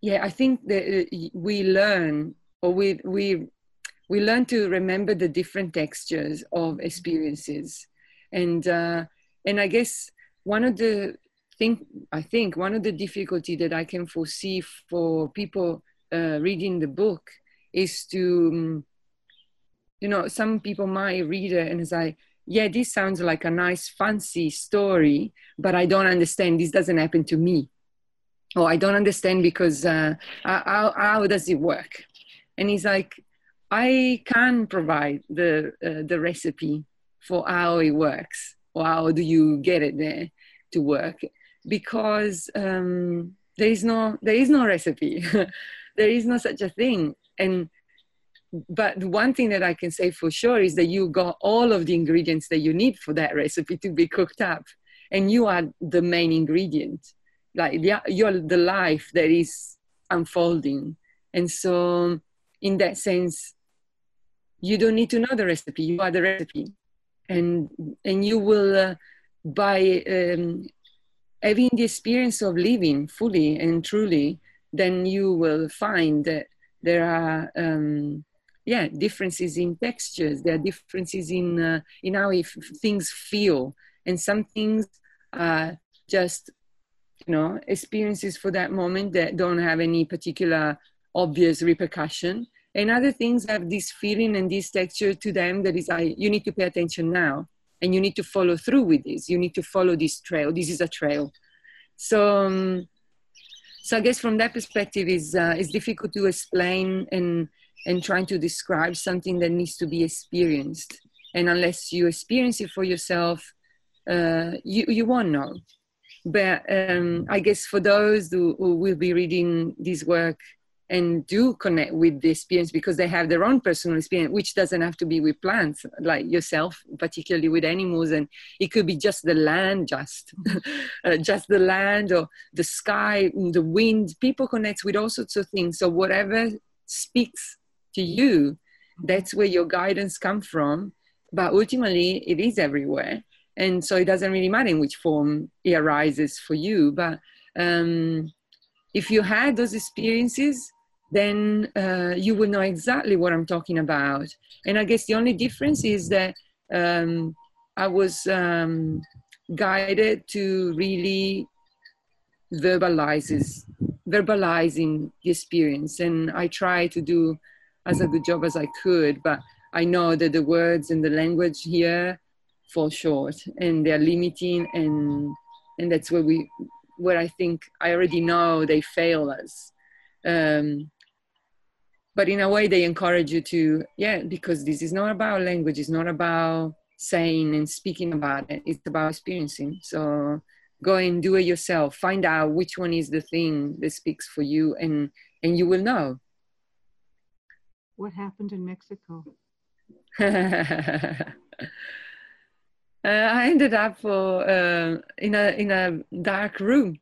yeah, I think that uh, we learn or we, we, we learn to remember the different textures of experiences. And, uh, and I guess one of the think I think one of the difficulty that I can foresee for people uh, reading the book is to, um, you know, some people might read it and say, yeah, this sounds like a nice fancy story, but I don't understand. This doesn't happen to me. Or I don't understand because uh, how, how does it work? And he's like, I can provide the, uh, the recipe for how it works or how do you get it there to work because um, there is no there is no recipe. There is no such a thing. And but one thing that i can say for sure is that you got all of the ingredients that you need for that recipe to be cooked up. And you are the main ingredient. Like you're the life that is unfolding. And so in that sense you don't need to know the recipe. You are the recipe. And and you will uh, by um, having the experience of living fully and truly, then you will find that there are um, yeah differences in textures. There are differences in uh, in how if things feel, and some things are just you know experiences for that moment that don't have any particular obvious repercussion. And other things have this feeling and this texture to them that is I, you need to pay attention now and you need to follow through with this. You need to follow this trail. This is a trail. So um, so i guess from that perspective is uh, it's difficult to explain and and trying to describe something that needs to be experienced. And unless you experience it for yourself uh, you you won't know. But um, i guess for those who, who will be reading this work and do connect with the experience because they have their own personal experience, which doesn't have to be with plants like yourself, particularly with animals. And it could be just the land, just, uh, just the land or the sky, the wind. People connect with all sorts of things. So whatever speaks to you, that's where your guidance comes from. But ultimately, it is everywhere. And so it doesn't really matter in which form it arises for you. But um, if you had those experiences, then uh, you will know exactly what I'm talking about. And I guess the only difference is that um, I was um, guided to really verbalizes verbalizing the experience and i try to do as a good job as i could but i know that the words and the language here fall short and they're limiting and and that's where we where i think i already know they fail us um, but in a way they encourage you to yeah because this is not about language it's not about saying and speaking about it it's about experiencing. So go and do it yourself. Find out which one is the thing that speaks for you and and you will know. What happened in mexico? Uh, i ended up for uh, in a in a dark room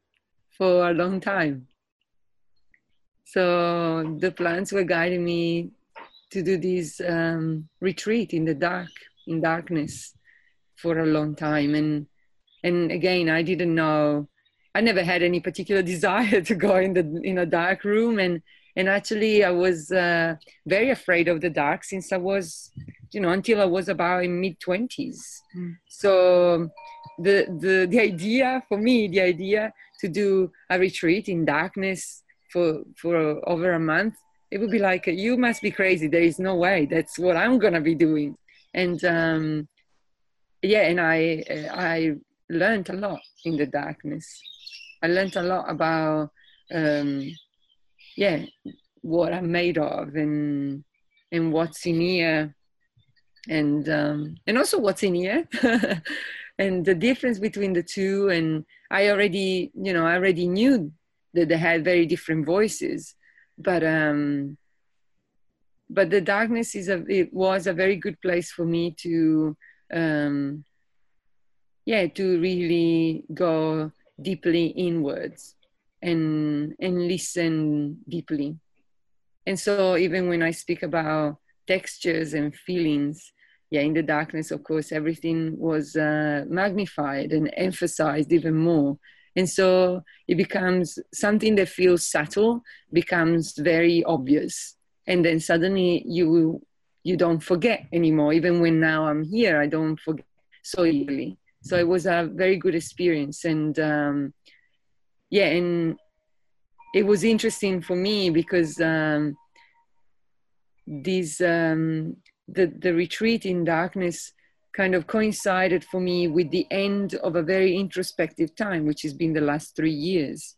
for a long time so the plants were guiding me to do this um, retreat in the dark, in darkness, for a long time. And and again, I didn't know. I never had any particular desire to go in the in a dark room, and and actually, I was uh, very afraid of the dark since I was, you know, until I was about in mid twenties. Mm. So the the the idea for me, the idea to do a retreat in darkness for for over a month it would be like you must be crazy. There is no way. That's what i'm gonna be doing. And um yeah and i i learned a lot in the darkness. I learned a lot about um yeah what i'm made of and and what's in here. And um and also what's in here. And the difference between the two and i already you know i already knew that they had very different voices. But um but the darkness is a it was a very good place for me to um yeah to really go deeply inwards and and listen deeply. And so even when i speak about textures and feelings yeah in the darkness of course everything was uh, magnified and emphasized even more and so it becomes something that feels subtle becomes very obvious. And then suddenly you you don't forget anymore. Even when now i'm here i don't forget so easily. So it was a very good experience. And um, yeah and it was interesting for me because um, this um, the the retreat in darkness kind of coincided for me with the end of a very introspective time, which has been the last three years.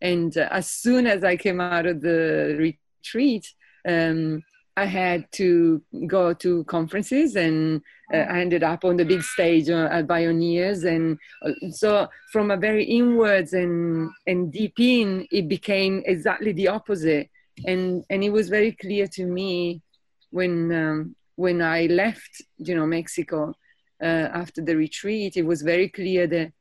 And uh, as soon as I came out of the retreat, um, I had to go to conferences and uh, I ended up on the big stage uh, at Bioneers. And uh, so, from a very inwards and, and deep in, it became exactly the opposite. And, and it was very clear to me when um, when I left, you know, Mexico uh, after the retreat, it was very clear that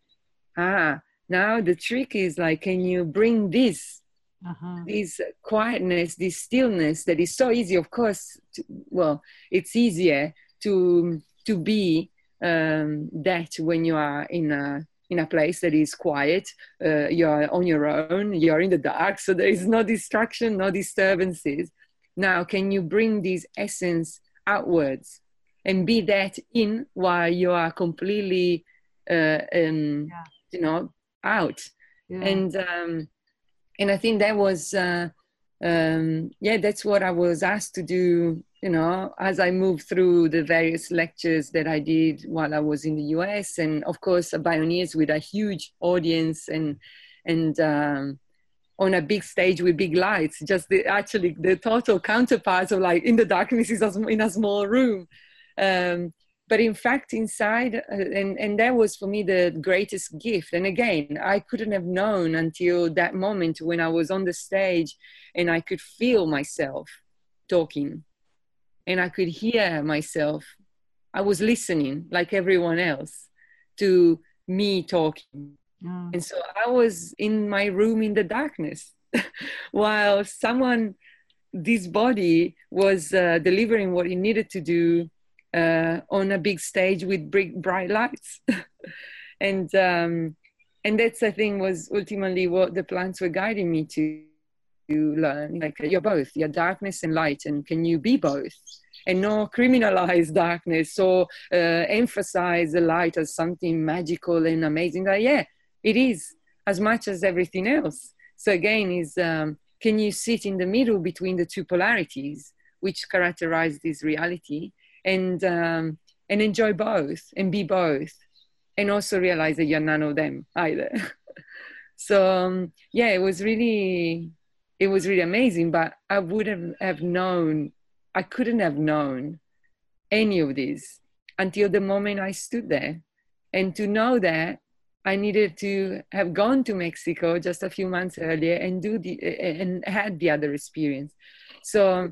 ah, now the trick is like, can you bring this, uh-huh. this quietness, this stillness that is so easy, of course. To, well, it's easier to to be um, that when you are in a in a place that is quiet, uh, you're on your own, you're in the dark, so there is no distraction, no disturbances. Now, can you bring this essence outwards and be that in while you are completely uh, um, yeah. you know out yeah. and um, and i think that was uh, um, yeah that's what i was asked to do you know as i moved through the various lectures that i did while i was in the us and of course Bioneers with a huge audience and and um, on a big stage with big lights just the actually the total counterparts of like in the darkness is in a small room. Um, but in fact inside uh, and and that was for me the greatest gift. And again i couldn't have known until that moment when i was on the stage and i could feel myself talking. And i could hear myself. I was listening like everyone else to me talking oh. and so i was in my room in the darkness while someone this body was uh, delivering what it needed to do uh, on a big stage with big, bright lights. and um, and that's I think was ultimately what the plants were guiding me to, to learn. Like you're both, you're darkness and light, and can you be both? And not criminalize darkness or uh, emphasize the light as something magical and amazing. Like, yeah, it is as much as everything else. So again, is um, can you sit in the middle between the two polarities which characterize this reality and um, and enjoy both and be both and also realize that you're none of them either so um, yeah it was really it was really amazing but i wouldn't have known i couldn't have known any of this until the moment i stood there and to know that i needed to have gone to mexico just a few months earlier and do the and had the other experience so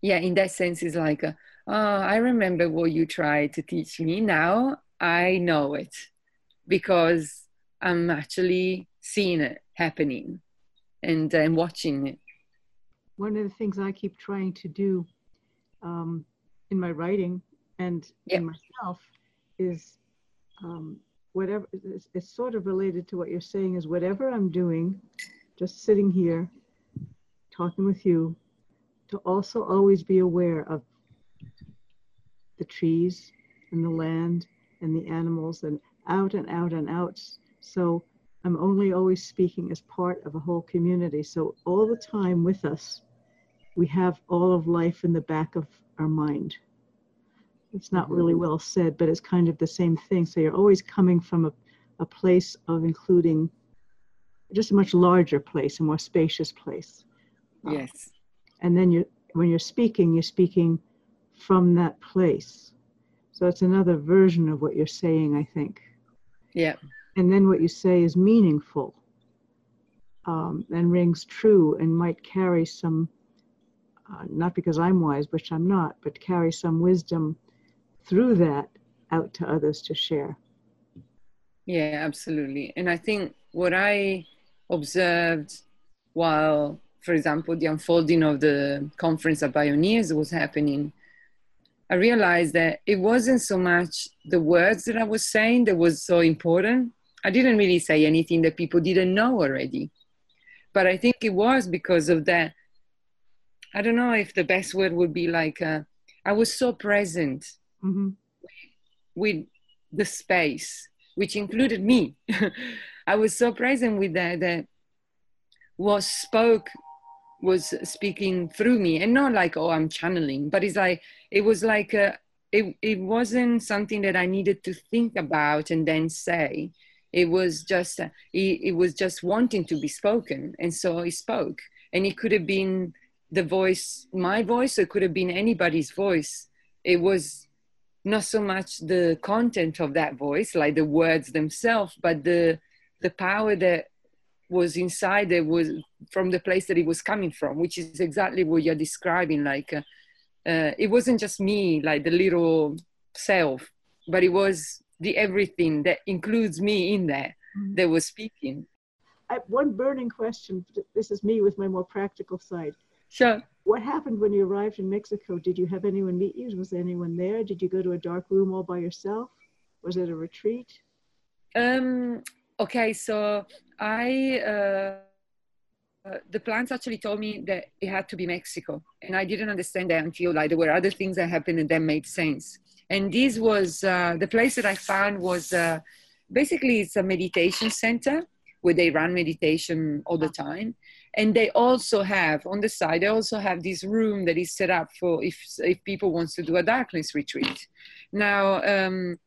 yeah in that sense it's like a, oh, I remember what you tried to teach me. Now I know it because I'm actually seeing it happening and, and watching it. One of the things I keep trying to do um, in my writing and yep. in myself is um, whatever, it's, it's sort of related to what you're saying, is whatever I'm doing, just sitting here talking with you, to also always be aware of the trees and the land and the animals and out and out and out. So I'm only always speaking as part of a whole community. So all the time with us, we have all of life in the back of our mind. It's not really well said, but it's kind of the same thing. So you're always coming from a, a place of including just a much larger place, a more spacious place. Yes. Uh, and then you when you're speaking, you're speaking from that place. So it's another version of what you're saying, I think. Yeah. And then what you say is meaningful um, and rings true and might carry some, uh, not because I'm wise, which I'm not, but carry some wisdom through that out to others to share. Yeah, absolutely. And I think what I observed while, for example, the unfolding of the conference of Bioneers was happening I realized that it wasn't so much the words that I was saying that was so important. I didn't really say anything that people didn't know already. But I think it was because of that. I don't know if the best word would be like, uh, I was so present mm-hmm. with the space, which included me. I was so present with that that what spoke was speaking through me and not like oh i'm channeling but it's like it was like a, it, it wasn't something that i needed to think about and then say it was just uh, it, it was just wanting to be spoken and so he spoke and it could have been the voice my voice or it could have been anybody's voice it was not so much the content of that voice like the words themselves but the the power that was inside there was from the place that it was coming from which is exactly what you're describing like uh, uh, it wasn't just me like the little self but it was the everything that includes me in there mm-hmm. that was speaking. I, one burning question this is me with my more practical side. Sure what happened when you arrived in mexico? Did you have anyone meet you? Was anyone there? Did you go to a dark room all by yourself? Was it a retreat? Um okay so I uh, the plants actually told me that it had to be Mexico, and I didn't understand that until like there were other things that happened and that made sense. And this was uh, the place that I found was uh, basically it's a meditation center where they run meditation all the time, and they also have on the side they also have this room that is set up for if if people wants to do a darkness retreat. Now um,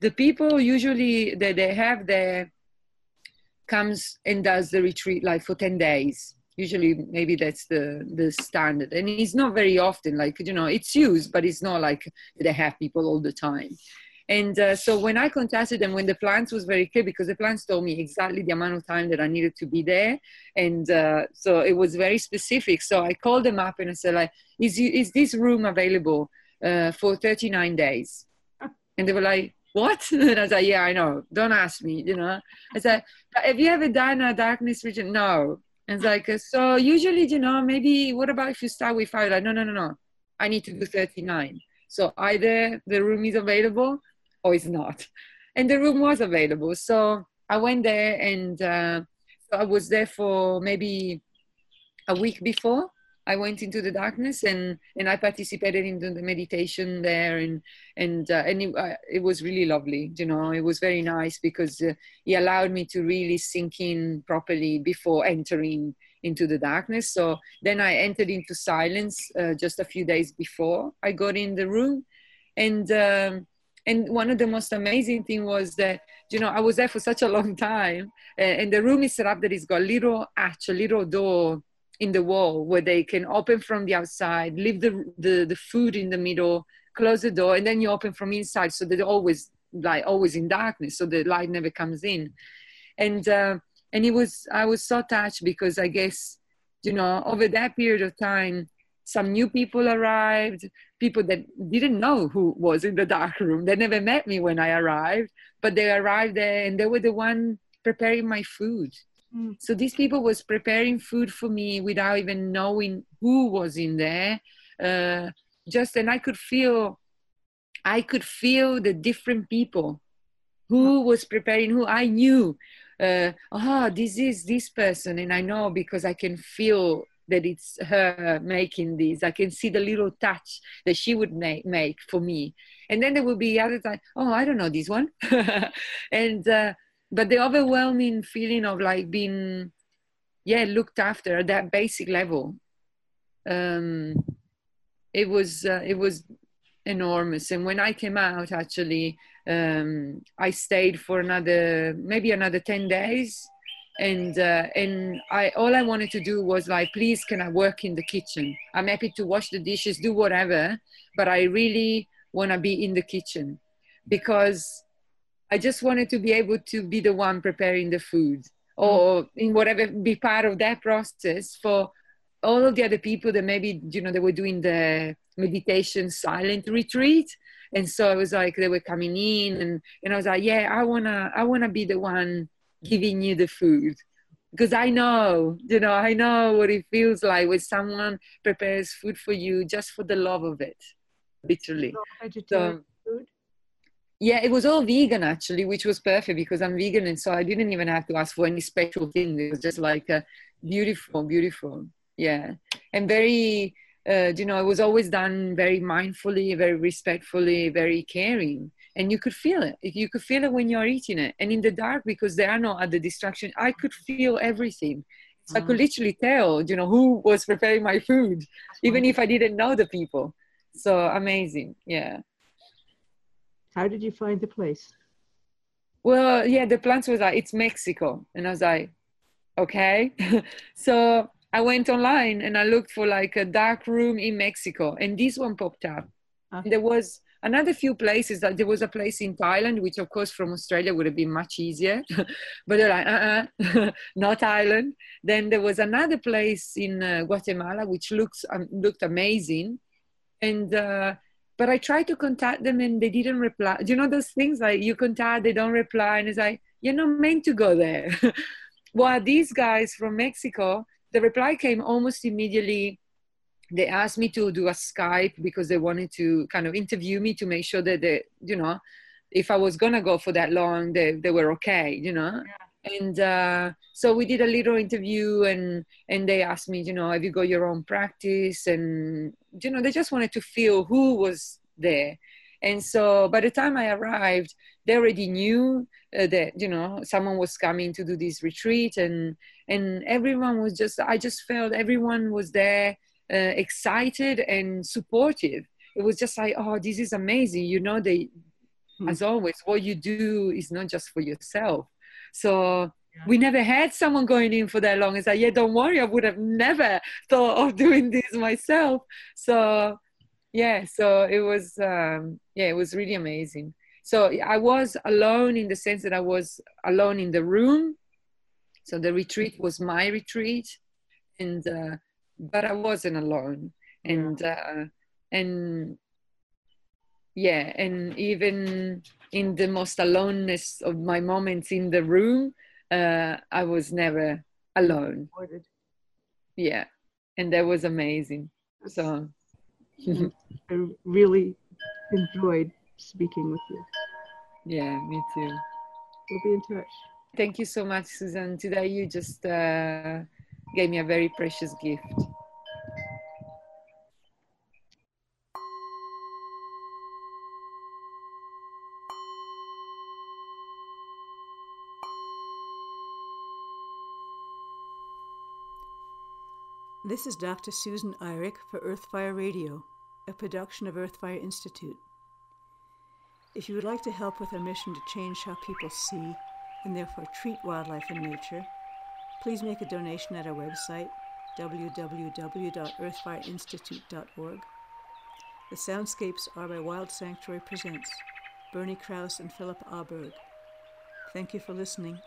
the people usually that they have their comes and does the retreat like for 10 days. Usually maybe that's the the standard. And it's not very often like you know it's used but it's not like they have people all the time and uh, so when I contacted them, when the plans was very clear, because the plans told me exactly the amount of time that I needed to be there, and uh, so it was very specific. So I called them up and I said, like, is is this room available uh, for 39 days? And they were like, what? And I was like, yeah, I know. Don't ask me, you know. I said, have you ever done a darkness region? No. And it's like, so usually, you know, maybe what about if you start with five? Like, no, no, no, no. I need to do 39. So either the room is available or it's not. And the room was available. So I went there and uh, I was there for maybe a week before I went into the darkness and, and I participated in the meditation there and and uh, and it, uh, it, was really lovely. You know, it was very nice because uh, he allowed me to really sink in properly before entering into the darkness. So then I entered into silence uh, just a few days before I got in the room, and um, and one of the most amazing thing was that you know i was there for such a long time and the room is set up that it's got a little arch a little door in the wall where they can open from the outside leave the, the the food in the middle close the door and then you open from inside so they're always like always in darkness so the light never comes in. And uh, and it was i was so touched because i guess you know over that period of time some new people arrived people that didn't know who was in the dark room. They never met me when i arrived but they arrived there and they were the one preparing my food. Mm. so these people was preparing food for me without even knowing who was in there uh, just and i could feel i could feel the different people who was preparing who i knew. Uh, oh this is this person and i know because i can feel that it's her making this. I can see the little touch that she would make, make for me. And then there will be other times, oh, I don't know this one. and, uh, but the overwhelming feeling of like being, yeah, looked after at that basic level. Um, it was, uh, it was enormous. And when I came out, actually, um, I stayed for another, maybe another 10 days and uh, and I all I wanted to do was like, please, can I work in the kitchen? I'm happy to wash the dishes, do whatever, but I really want to be in the kitchen because I just wanted to be able to be the one preparing the food or in whatever be part of that process for all of the other people that maybe you know they were doing the meditation silent retreat and so i was like they were coming in and and I was like yeah I wanna I wanna be the one giving you the food because I know, you know, I know what it feels like when someone prepares food for you just for the love of it, literally. So, food? Yeah, it was all vegan actually, which was perfect because I'm vegan, and so I didn't even have to ask for any special thing. It was just like a beautiful, beautiful, yeah, and very, uh, you know, it was always done very mindfully, very respectfully, very caring and you could feel it. You could feel it when you're eating it. And in the dark because there are no other distractions i could feel everything. So i could mm. literally tell you know who was preparing my food even if i didn't know the people. So amazing. Yeah. How did you find the place? Well yeah the plants was like it's mexico. And i was like okay. So i went online and i looked for like a dark room in mexico. And this one popped up. Uh-huh. there was another few places that there was a place in Thailand, which of course from Australia would have been much easier, but they're like, uh-uh, not Thailand. Then there was another place in uh, Guatemala, which looks um, looked amazing. And, uh, but I tried to contact them and they didn't reply. Do you know those things like you contact, they don't reply. And it's like, you're not meant to go there. While these guys from Mexico, the reply came almost immediately they asked me to do a Skype because they wanted to kind of interview me to make sure that they, you know, if I was gonna go for that long, they, they were okay, you know. Yeah. And uh, so we did a little interview, and and they asked me, you know, have you got your own practice? And you know, they just wanted to feel who was there. And so by the time I arrived, they already knew uh, that you know someone was coming to do this retreat, and and everyone was just I just felt everyone was there uh, excited and supportive. It was just like, oh, this is amazing. You know, they, mm. as always, what you do is not just for yourself. So yeah. we never had someone going in for that long. It's like, yeah, don't worry, I would have never thought of doing this myself. So, yeah, so it was, um, yeah, it was really amazing. So I was alone in the sense that I was alone in the room. So the retreat was my retreat, and uh, but I wasn't alone, and uh, and yeah, and even in the most aloneness of my moments in the room, uh, I was never alone. Yeah, and that was amazing. So I really enjoyed speaking with you. Yeah, me too. We'll be in touch. Thank you so much, Susan. Today you just uh, gave me a very precious gift. This is Dr. Susan Eirich for Earthfire Radio, a production of Earthfire Institute. If you would like to help with our mission to change how people see and therefore treat wildlife and nature, Please make a donation at our website, www.earthfireinstitute.org. The soundscapes are by Wild Sanctuary Presents, Bernie Krause and Philip Aberg. Thank you for listening.